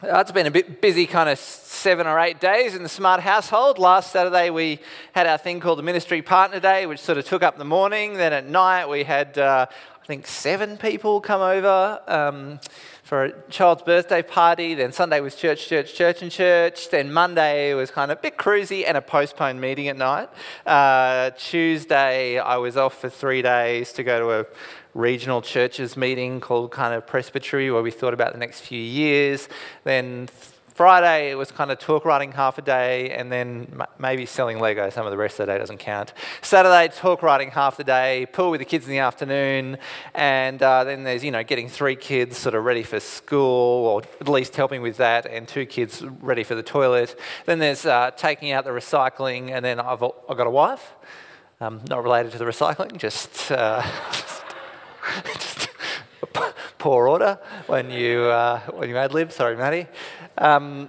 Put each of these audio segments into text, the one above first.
Uh, it's been a bit busy, kind of seven or eight days in the Smart household. Last Saturday, we had our thing called the Ministry Partner Day, which sort of took up the morning. Then at night, we had, uh, I think, seven people come over um, for a child's birthday party. Then Sunday was church, church, church, and church. Then Monday was kind of a bit cruisy and a postponed meeting at night. Uh, Tuesday, I was off for three days to go to a regional churches meeting called kind of Presbytery, where we thought about the next few years. Then Friday, it was kind of talk writing half a day, and then maybe selling Lego. Some of the rest of the day doesn't count. Saturday, talk writing half the day, pool with the kids in the afternoon, and uh, then there's, you know, getting three kids sort of ready for school, or at least helping with that, and two kids ready for the toilet. Then there's uh, taking out the recycling, and then I've, I've got a wife. Um, not related to the recycling, just. Uh, poor order when you uh, when you ad lib. Sorry, Maddie. Um,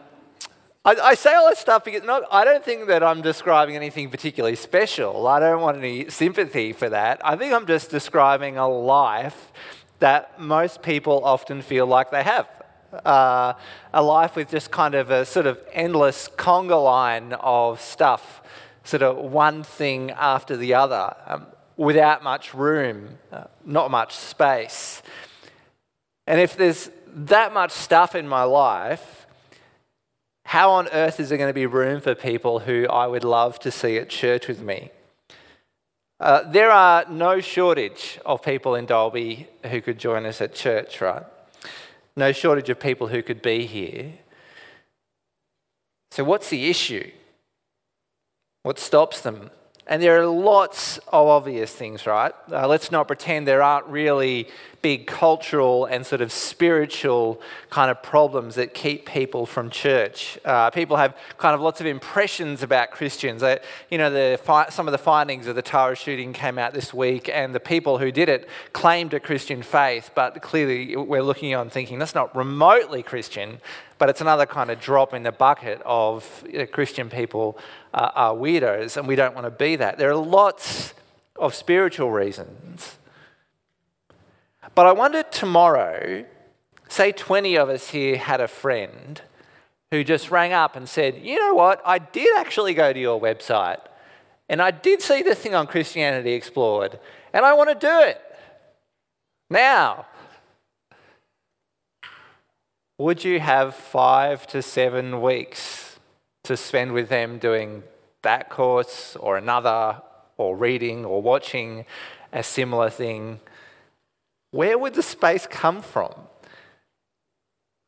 I, I, say all this stuff because not, I don't think that I'm describing anything particularly special. I don't want any sympathy for that. I think I'm just describing a life that most people often feel like they have. Uh, a life with just kind of a sort of endless conga line of stuff, sort of one thing after the other. Um, without much room, uh, not much space. And if there's that much stuff in my life, how on earth is there going to be room for people who I would love to see at church with me? Uh, there are no shortage of people in Dalby who could join us at church, right? No shortage of people who could be here. So, what's the issue? What stops them? And there are lots of obvious things, right? Uh, let's not pretend there aren't really big cultural and sort of spiritual kind of problems that keep people from church. Uh, people have kind of lots of impressions about Christians. Uh, you know, the, some of the findings of the Tara shooting came out this week, and the people who did it claimed a Christian faith, but clearly we're looking on thinking that's not remotely Christian but it's another kind of drop in the bucket of you know, Christian people uh, are weirdos, and we don't want to be that. There are lots of spiritual reasons. But I wonder tomorrow, say 20 of us here had a friend who just rang up and said, You know what? I did actually go to your website and I did see the thing on Christianity Explored and I want to do it. Now, would you have five to seven weeks to spend with them doing that course or another, or reading or watching a similar thing? Where would the space come from?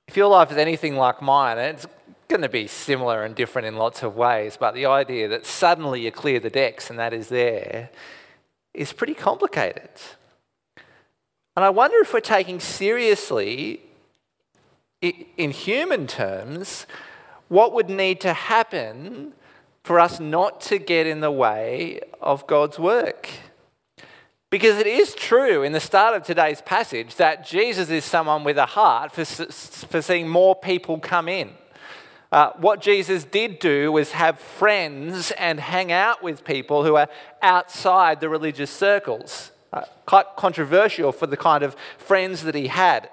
If your life is anything like mine, it's going to be similar and different in lots of ways, but the idea that suddenly you clear the decks and that is there is pretty complicated. And I wonder if we're taking seriously in human terms, what would need to happen for us not to get in the way of God's work? Because it is true in the start of today's passage that Jesus is someone with a heart for, for seeing more people come in. Uh, what Jesus did do was have friends and hang out with people who are outside the religious circles. Uh, quite controversial for the kind of friends that he had.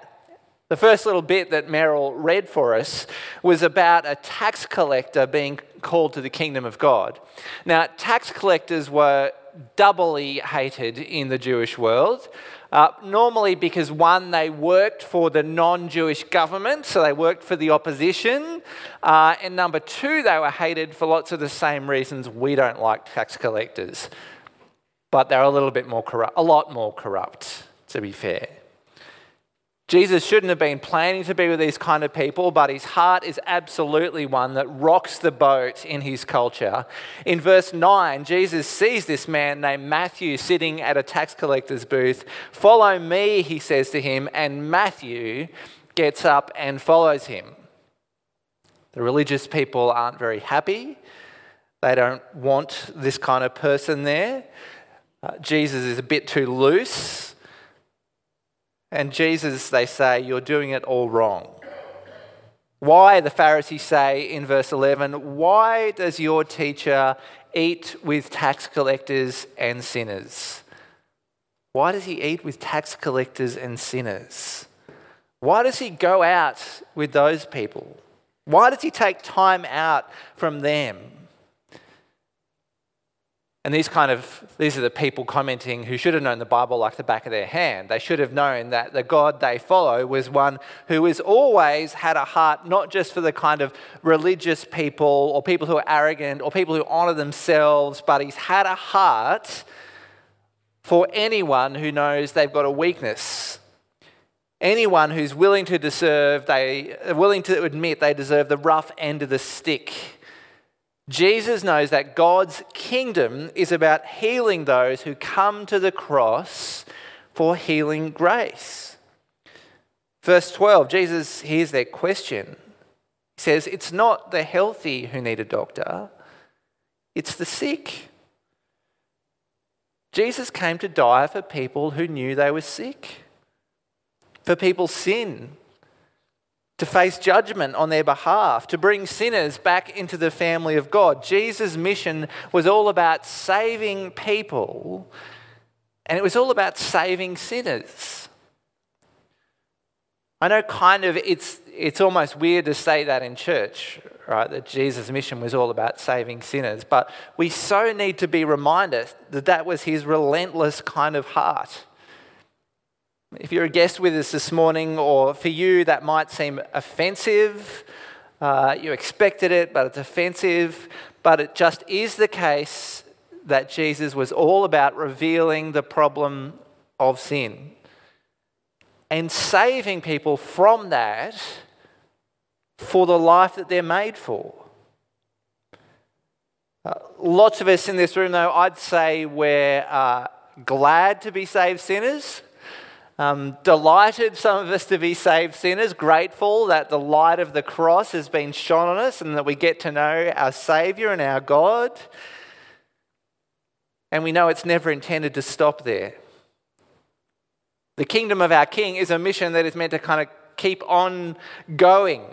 The first little bit that Meryl read for us was about a tax collector being called to the kingdom of God. Now, tax collectors were doubly hated in the Jewish world. Uh, normally, because one, they worked for the non Jewish government, so they worked for the opposition. Uh, and number two, they were hated for lots of the same reasons we don't like tax collectors. But they're a little bit more corrupt, a lot more corrupt, to be fair. Jesus shouldn't have been planning to be with these kind of people, but his heart is absolutely one that rocks the boat in his culture. In verse 9, Jesus sees this man named Matthew sitting at a tax collector's booth. Follow me, he says to him, and Matthew gets up and follows him. The religious people aren't very happy. They don't want this kind of person there. Uh, Jesus is a bit too loose and Jesus, they say, you're doing it all wrong. Why, the Pharisees say in verse 11, why does your teacher eat with tax collectors and sinners? Why does he eat with tax collectors and sinners? Why does he go out with those people? Why does he take time out from them? And these kind of these are the people commenting who should have known the Bible like the back of their hand. They should have known that the God they follow was one who has always had a heart not just for the kind of religious people or people who are arrogant or people who honor themselves, but he's had a heart for anyone who knows they've got a weakness. Anyone who's willing to deserve, they willing to admit they deserve the rough end of the stick Jesus knows that God's kingdom is about healing those who come to the cross for healing grace. Verse 12, Jesus hears their question. He says, It's not the healthy who need a doctor, it's the sick. Jesus came to die for people who knew they were sick, for people's sin, to face judgment on their behalf, to bring sinners back into the family of God. Jesus' mission was all about saving people, and it was all about saving sinners. I know kind of it's, it's almost weird to say that in church, right? That Jesus' mission was all about saving sinners. But we so need to be reminded that that was his relentless kind of heart. If you're a guest with us this morning, or for you that might seem offensive, uh, you expected it, but it's offensive, but it just is the case that Jesus was all about revealing the problem of sin and saving people from that for the life that they're made for. Uh, lots of us in this room, though, I'd say we're uh, glad to be saved sinners. Um, delighted, some of us, to be saved sinners, grateful that the light of the cross has been shone on us and that we get to know our Saviour and our God. And we know it's never intended to stop there. The kingdom of our King is a mission that is meant to kind of keep on going.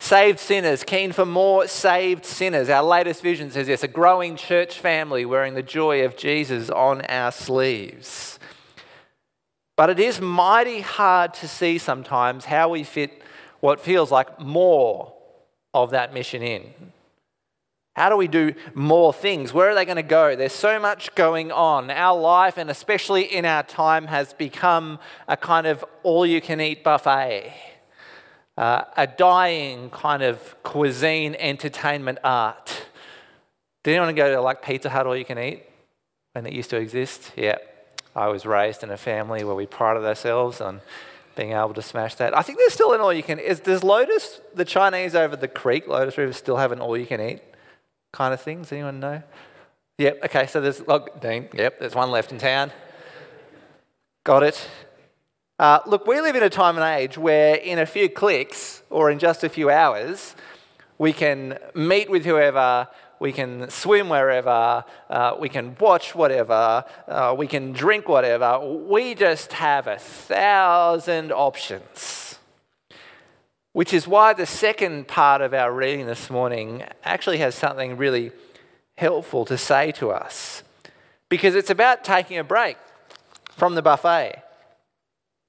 Saved sinners, keen for more saved sinners. Our latest vision says yes, a growing church family wearing the joy of Jesus on our sleeves. But it is mighty hard to see sometimes how we fit what feels like more of that mission in. How do we do more things? Where are they going to go? There's so much going on. Our life, and especially in our time, has become a kind of all you can eat buffet, uh, a dying kind of cuisine entertainment art. Did anyone go to like Pizza Hut all you can eat when it used to exist? Yeah. I was raised in a family where we prided ourselves on being able to smash that. I think there's still an all you can. Is does Lotus, the Chinese over the creek, Lotus River, still have an all you can eat kind of thing? Does anyone know? Yep. Okay. So there's look, Dean. Yep. There's one left in town. Got it. Uh, look, we live in a time and age where, in a few clicks or in just a few hours, we can meet with whoever, we can swim wherever, uh, we can watch whatever, uh, we can drink whatever. We just have a thousand options. Which is why the second part of our reading this morning actually has something really helpful to say to us. Because it's about taking a break from the buffet.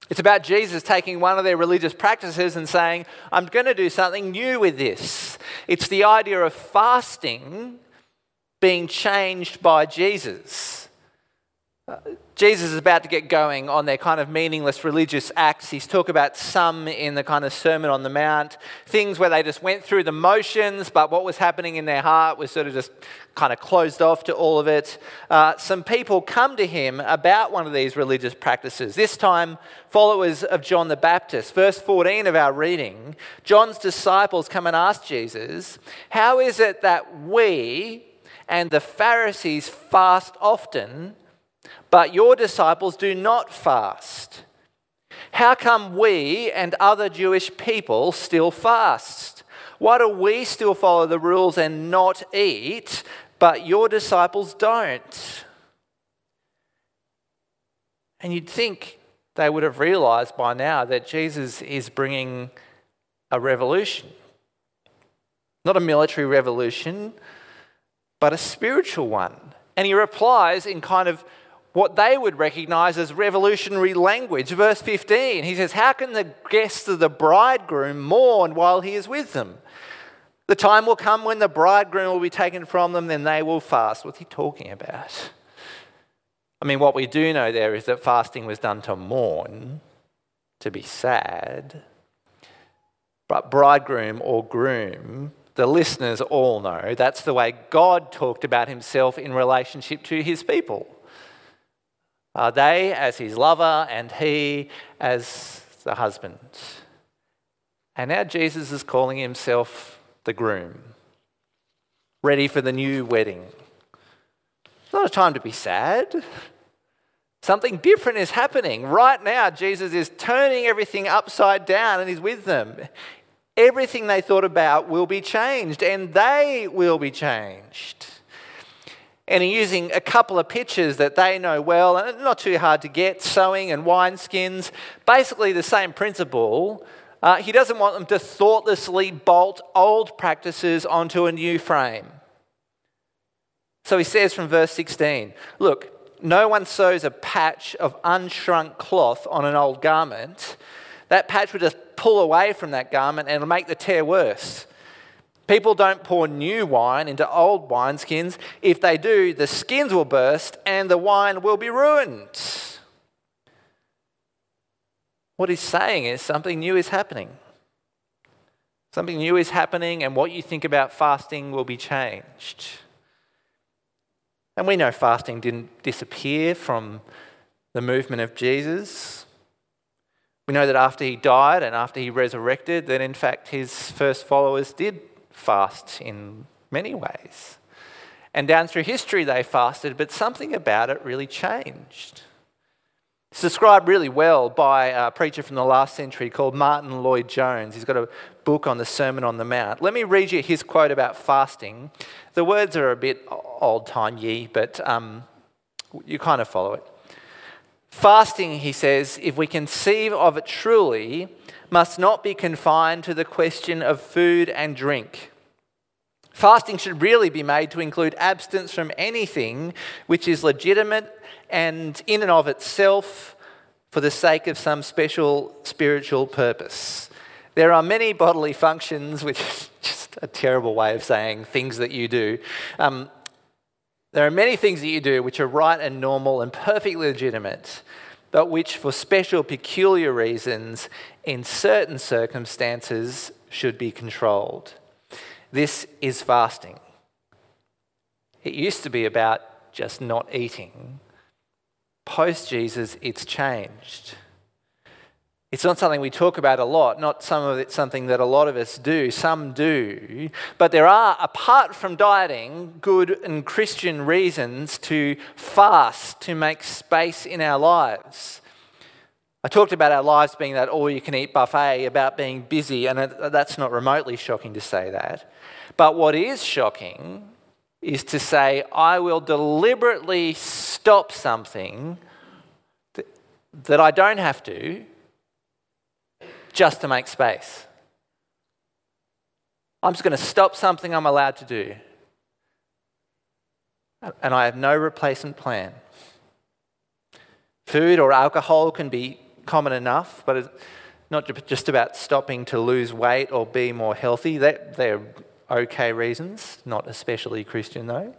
It's about Jesus taking one of their religious practices and saying, I'm going to do something new with this. It's the idea of fasting being changed by Jesus. Jesus is about to get going on their kind of meaningless religious acts. He's talked about some in the kind of Sermon on the Mount, things where they just went through the motions, but what was happening in their heart was sort of just kind of closed off to all of it. Uh, some people come to him about one of these religious practices, this time followers of John the Baptist. Verse 14 of our reading John's disciples come and ask Jesus, How is it that we and the Pharisees fast often? But your disciples do not fast. How come we and other Jewish people still fast? Why do we still follow the rules and not eat, but your disciples don't? And you'd think they would have realized by now that Jesus is bringing a revolution. Not a military revolution, but a spiritual one. And he replies in kind of what they would recognize as revolutionary language. Verse 15, he says, How can the guests of the bridegroom mourn while he is with them? The time will come when the bridegroom will be taken from them, then they will fast. What's he talking about? I mean, what we do know there is that fasting was done to mourn, to be sad. But bridegroom or groom, the listeners all know that's the way God talked about himself in relationship to his people. Uh, they as his lover and he as the husband. And now Jesus is calling himself the groom, ready for the new wedding. It's not a time to be sad. Something different is happening. Right now, Jesus is turning everything upside down and he's with them. Everything they thought about will be changed and they will be changed and using a couple of pictures that they know well, and not too hard to get sewing and wineskins. Basically, the same principle. Uh, he doesn't want them to thoughtlessly bolt old practices onto a new frame. So he says from verse 16 Look, no one sews a patch of unshrunk cloth on an old garment. That patch will just pull away from that garment and it'll make the tear worse. People don't pour new wine into old wineskins. If they do, the skins will burst and the wine will be ruined. What he's saying is something new is happening. Something new is happening, and what you think about fasting will be changed. And we know fasting didn't disappear from the movement of Jesus. We know that after he died and after he resurrected, that in fact his first followers did fast in many ways. And down through history, they fasted, but something about it really changed. It's described really well by a preacher from the last century called Martyn Lloyd-Jones. He's got a book on the Sermon on the Mount. Let me read you his quote about fasting. The words are a bit old timey, but um, you kind of follow it. Fasting, he says, if we conceive of it truly, must not be confined to the question of food and drink. Fasting should really be made to include abstinence from anything which is legitimate and in and of itself for the sake of some special spiritual purpose. There are many bodily functions, which is just a terrible way of saying things that you do. Um, there are many things that you do which are right and normal and perfectly legitimate, but which, for special, peculiar reasons, in certain circumstances, should be controlled. This is fasting. It used to be about just not eating. Post Jesus, it's changed. It's not something we talk about a lot, not some of it something that a lot of us do. Some do. But there are, apart from dieting, good and Christian reasons to fast, to make space in our lives. I talked about our lives being that all you can eat buffet, about being busy, and that's not remotely shocking to say that. But what is shocking is to say, I will deliberately stop something that I don't have to just to make space. I'm just going to stop something I'm allowed to do. And I have no replacement plan. Food or alcohol can be common enough, but it's not just about stopping to lose weight or be more healthy. They're okay reasons, not especially Christian though.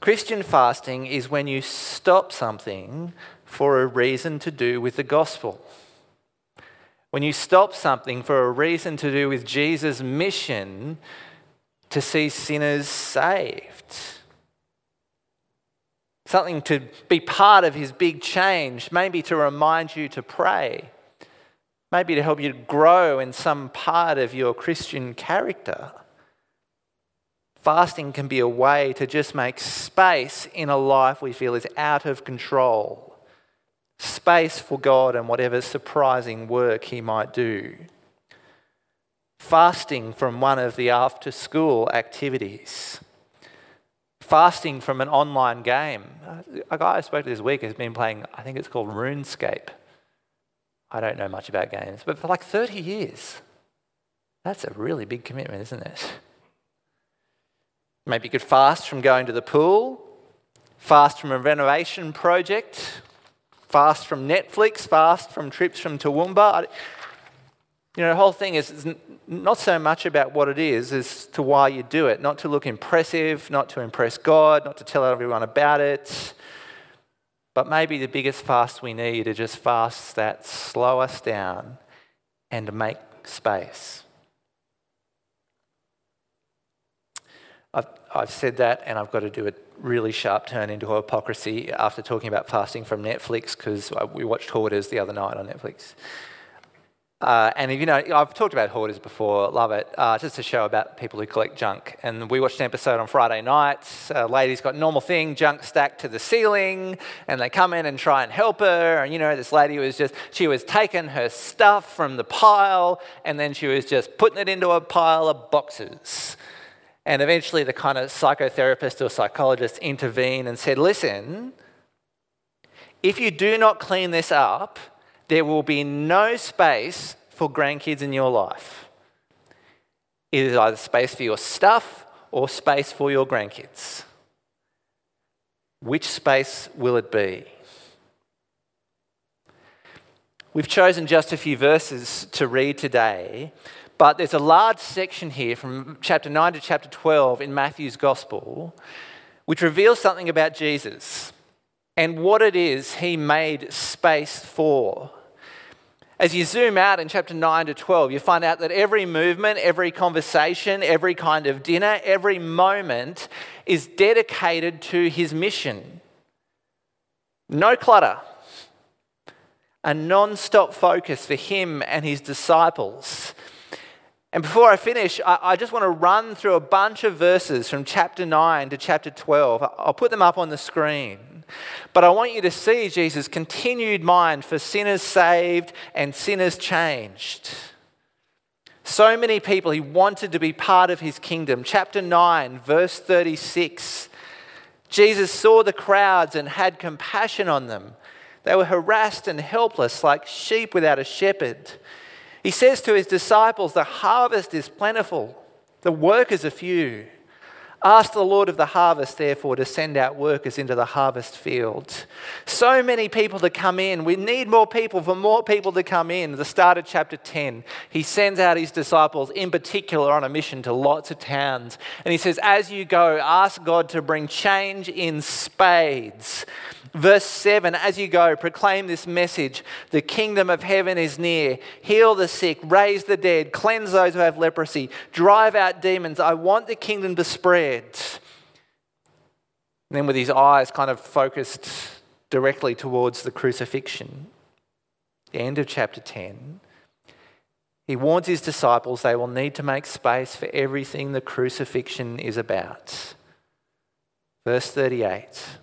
Christian fasting is when you stop something for a reason to do with the gospel. When you stop something for a reason to do with Jesus' mission to see sinners saved. Something to be part of his big change, maybe to remind you to pray, maybe to help you grow in some part of your Christian character. Fasting can be a way to just make space in a life we feel is out of control space for God and whatever surprising work He might do. Fasting from one of the after school activities. Fasting from an online game. Uh, a guy I spoke to this week has been playing, I think it's called RuneScape. I don't know much about games, but for like 30 years. That's a really big commitment, isn't it? Maybe you could fast from going to the pool fast from a renovation project, fast from Netflix, fast from trips from Toowoomba. You know, the whole thing is not so much about what it is as to why you do it, not to look impressive, not to impress God, not to tell everyone about it. But maybe the biggest fast we need are just fasts that slow us down and make space. I've, I've said that, and I've got to do a really sharp turn into hypocrisy after talking about fasting from Netflix because we watched Hoarders the other night on Netflix. Uh, and you know, I've talked about hoarders before, love it. Uh, just a show about people who collect junk. And we watched an episode on Friday nights. A lady's got normal thing, junk stacked to the ceiling, and they come in and try and help her. And you know, this lady was just, she was taking her stuff from the pile, and then she was just putting it into a pile of boxes. And eventually, the kind of psychotherapist or psychologist intervened and said, Listen, if you do not clean this up, there will be no space for grandkids in your life. It is either space for your stuff or space for your grandkids. Which space will it be? We've chosen just a few verses to read today, but there's a large section here from chapter 9 to chapter 12 in Matthew's Gospel which reveals something about Jesus and what it is he made space for. As you zoom out in chapter 9 to 12, you find out that every movement, every conversation, every kind of dinner, every moment is dedicated to his mission. No clutter, a non stop focus for him and his disciples. And before I finish, I, just want to run through a bunch of verses from chapter 9 to chapter 12. I'll put them up on the screen. But I want you to see Jesus' continued mind for sinners saved and sinners changed. So many people, he wanted to be part of his kingdom. Chapter 9, verse 36. Jesus saw the crowds and had compassion on them. They were harassed and helpless, like sheep without a shepherd. He says to his disciples, The harvest is plentiful, the workers are few. Ask the Lord of the harvest, therefore, to send out workers into the harvest field. So many people to come in. We need more people for more people to come in. The start of chapter 10, he sends out his disciples, in particular, on a mission to lots of towns. And he says, As you go, ask God to bring change in spades. Verse 7 As you go, proclaim this message the kingdom of heaven is near. Heal the sick, raise the dead, cleanse those who have leprosy, drive out demons. I want the kingdom to spread. And then, with his eyes kind of focused directly towards the crucifixion, the end of chapter 10, he warns his disciples they will need to make space for everything the crucifixion is about. Verse 38.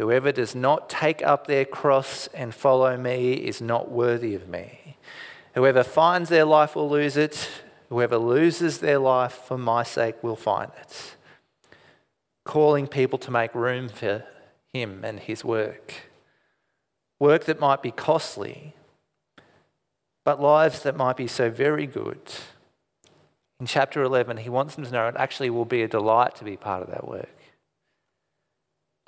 Whoever does not take up their cross and follow me is not worthy of me. Whoever finds their life will lose it. Whoever loses their life for my sake will find it. Calling people to make room for him and his work. Work that might be costly, but lives that might be so very good. In chapter 11, he wants them to know it actually will be a delight to be part of that work.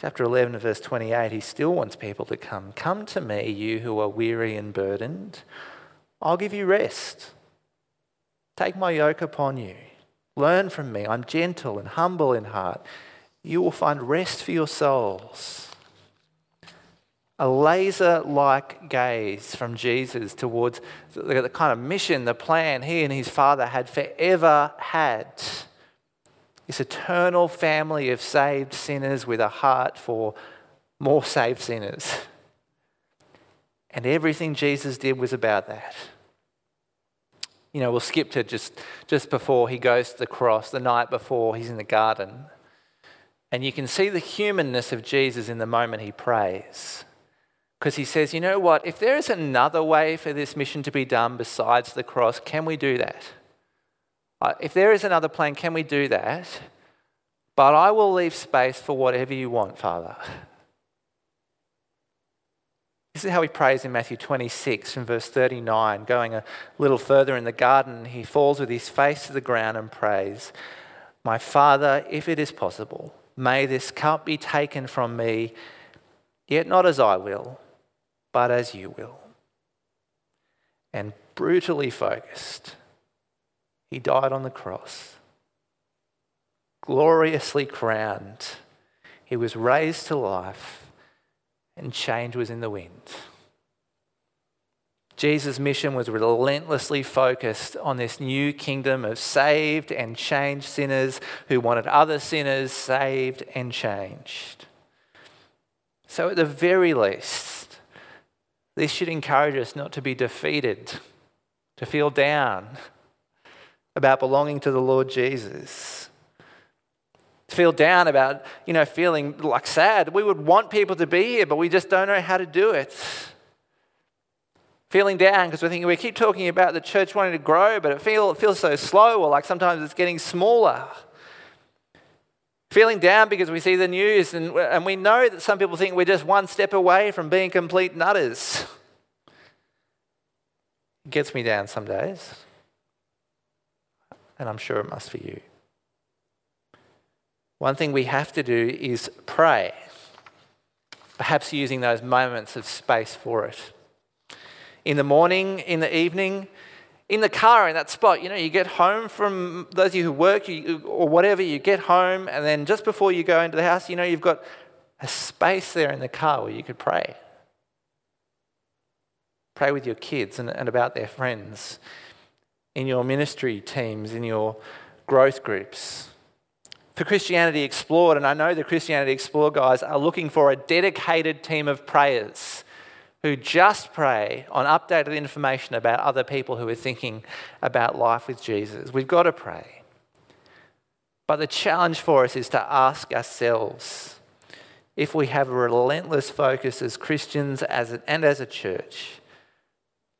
Chapter 11, verse 28, he still wants people to come. Come to me, you who are weary and burdened. I'll give you rest. Take my yoke upon you. Learn from me. I'm gentle and humble in heart. You will find rest for your souls. A laser like gaze from Jesus towards the kind of mission, the plan he and his Father had forever had this eternal family of saved sinners with a heart for more saved sinners. And everything Jesus did was about that. You know, we'll skip to just, just before he goes to the cross, the night before he's in the garden. And you can see the humanness of Jesus in the moment he prays. Because he says, you know what, if there is another way for this mission to be done besides the cross, can we do that? If there is another plan, can we do that? But I will leave space for whatever you want, Father. This is how he prays in Matthew 26 from verse 39. Going a little further in the garden, he falls with his face to the ground and prays, My Father, if it is possible, May this cup be taken from me, yet not as I will, but as you will. And brutally focused, he died on the cross. Gloriously crowned, he was raised to life, and change was in the wind. Jesus' mission was relentlessly focused on this new kingdom of saved and changed sinners who wanted other sinners saved and changed. So, at the very least, this should encourage us not to be defeated, to feel down about belonging to the Lord Jesus. To feel down about, you know, feeling like sad. We would want people to be here, but we just don't know how to do it feeling down because we're thinking we keep talking about the church wanting to grow, but it, feel, it feels so slow, or like sometimes it's getting smaller. Feeling down because we see the news and, and we know that some people think we're just one step away from being complete nutters. It gets me down some days. And I'm sure it must for you. One thing we have to do is pray, perhaps using those moments of space for it in the morning, in the evening, in the car, in that spot. You know, you get home from those of you who work you, or whatever, you get home, and then just before you go into the house, you know, you've got a space there in the car where you could pray. Pray with your kids and, and about their friends, in your ministry teams, in your growth groups. For Christianity Explored, and I know the Christianity Explored guys are looking for a dedicated team of prayers who just pray on updated information about other people who are thinking about life with Jesus. We've got to pray. But the challenge for us is to ask ourselves if we have a relentless focus as Christians as and as a church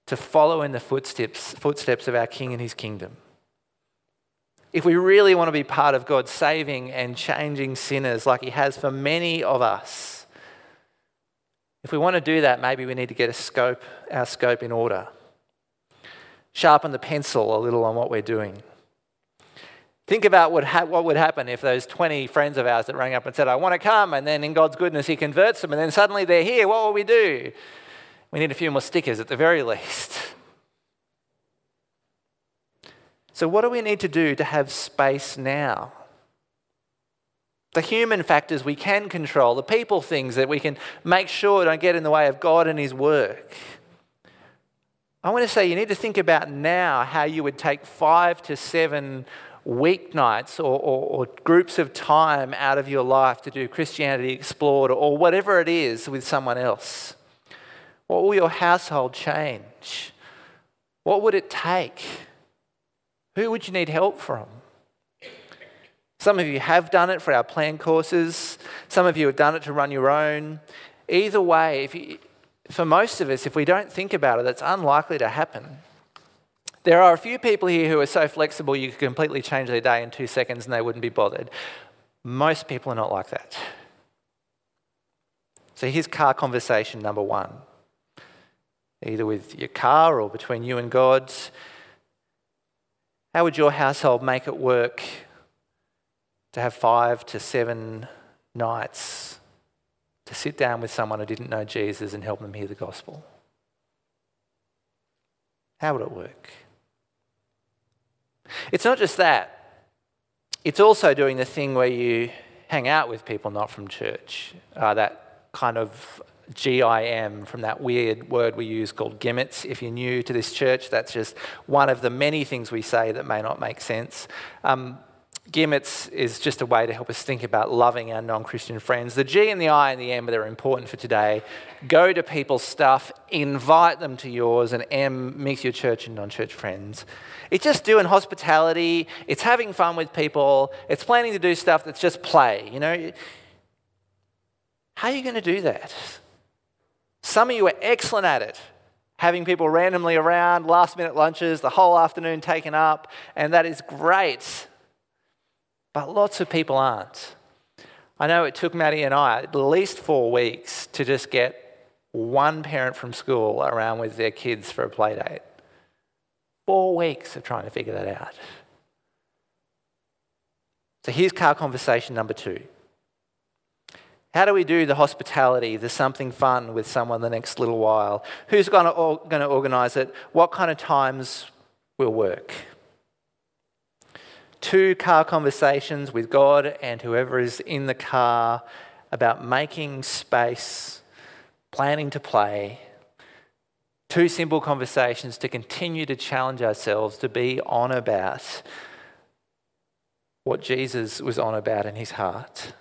to follow in the footsteps, footsteps of our King and his kingdom. If we really want to be part of God saving and changing sinners like he has for many of us, if we want to do that, maybe we need to get a scope, our scope in order. Sharpen the pencil a little on what we're doing. Think about what, ha- what would happen if those 20 friends of ours that rang up and said, I want to come, and then in God's goodness, He converts them, and then suddenly they're here. What will we do? We need a few more stickers at the very least. So, what do we need to do to have space now? The human factors we can control, the people things that we can make sure don't get in the way of God and His work. I want to say you need to think about now how you would take five to seven weeknights or, or, or, groups of time out of your life to do Christianity Explored or whatever it is with someone else. What will your household change? What would it take? Who would you need help from? Some of you have done it for our plan courses. Some of you have done it to run your own. Either way, you, for most of us, if we don't think about it, it's unlikely to happen. There are a few people here who are so flexible you could completely change their day in two seconds and they wouldn't be bothered. Most people are not like that. So here's car conversation number one either with your car or between you and God. How would your household make it work to have five to seven nights to sit down with someone who didn't know Jesus and help them hear the gospel? How would it work? It's not just that, it's also doing the thing where you hang out with people not from church, uh, that kind of GIM from that weird word we use called gimmets. If you're new to this church, that's just one of the many things we say that may not make sense. Um, Gimmets is just a way to help us think about loving our non Christian friends. The G and the I and the M are important for today. Go to people's stuff, invite them to yours, and M makes your church and non church friends. It's just doing hospitality, it's having fun with people, it's planning to do stuff that's just play. You know, how are you going to do that? Some of you are excellent at it having people randomly around, last minute lunches, the whole afternoon taken up, and that is great. But lots of people aren't. I know it took Maddie and I at least four weeks to just get one parent from school around with their kids for a play date. Four weeks of trying to figure that out. So here's car conversation number two. How do we do the hospitality, the something fun with someone the next little while? Who's going to, going to organise it? What kind of times will work? Two car conversations with God and whoever is in the car about making space, planning to play. Two simple conversations to continue to challenge ourselves to be on about what Jesus was on about in his heart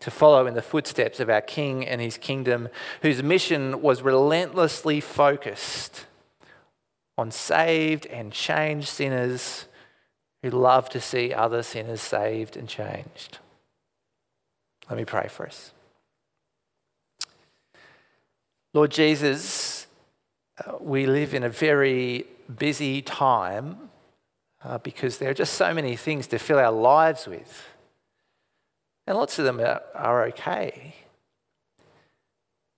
to follow in the footsteps of our King and his kingdom, whose mission was relentlessly focused on saved and changed sinners who love to see other sinners saved and changed. Let me pray for us. Lord Jesus, uh, we live in a very busy time uh, because there are just so many things to fill our lives with. And lots of them are, okay.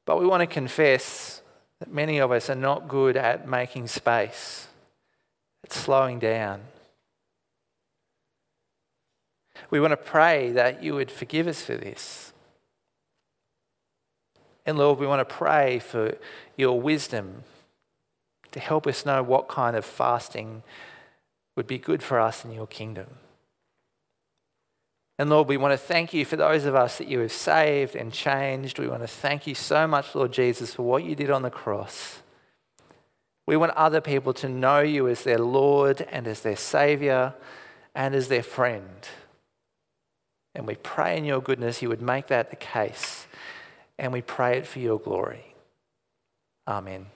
But we want to confess that many of us are not good at making space, at slowing down. We want to pray that you would forgive us for this. And Lord, we want to pray for your wisdom to help us know what kind of fasting would be good for us in your kingdom. And Lord, we want to thank you for those of us that you have saved and changed. We want to thank you so much, Lord Jesus, for what you did on the cross. We want other people to know you as their Lord and as their Savior and as their friend. And we pray in your goodness you would make that the case. And we pray it for your glory. Amen.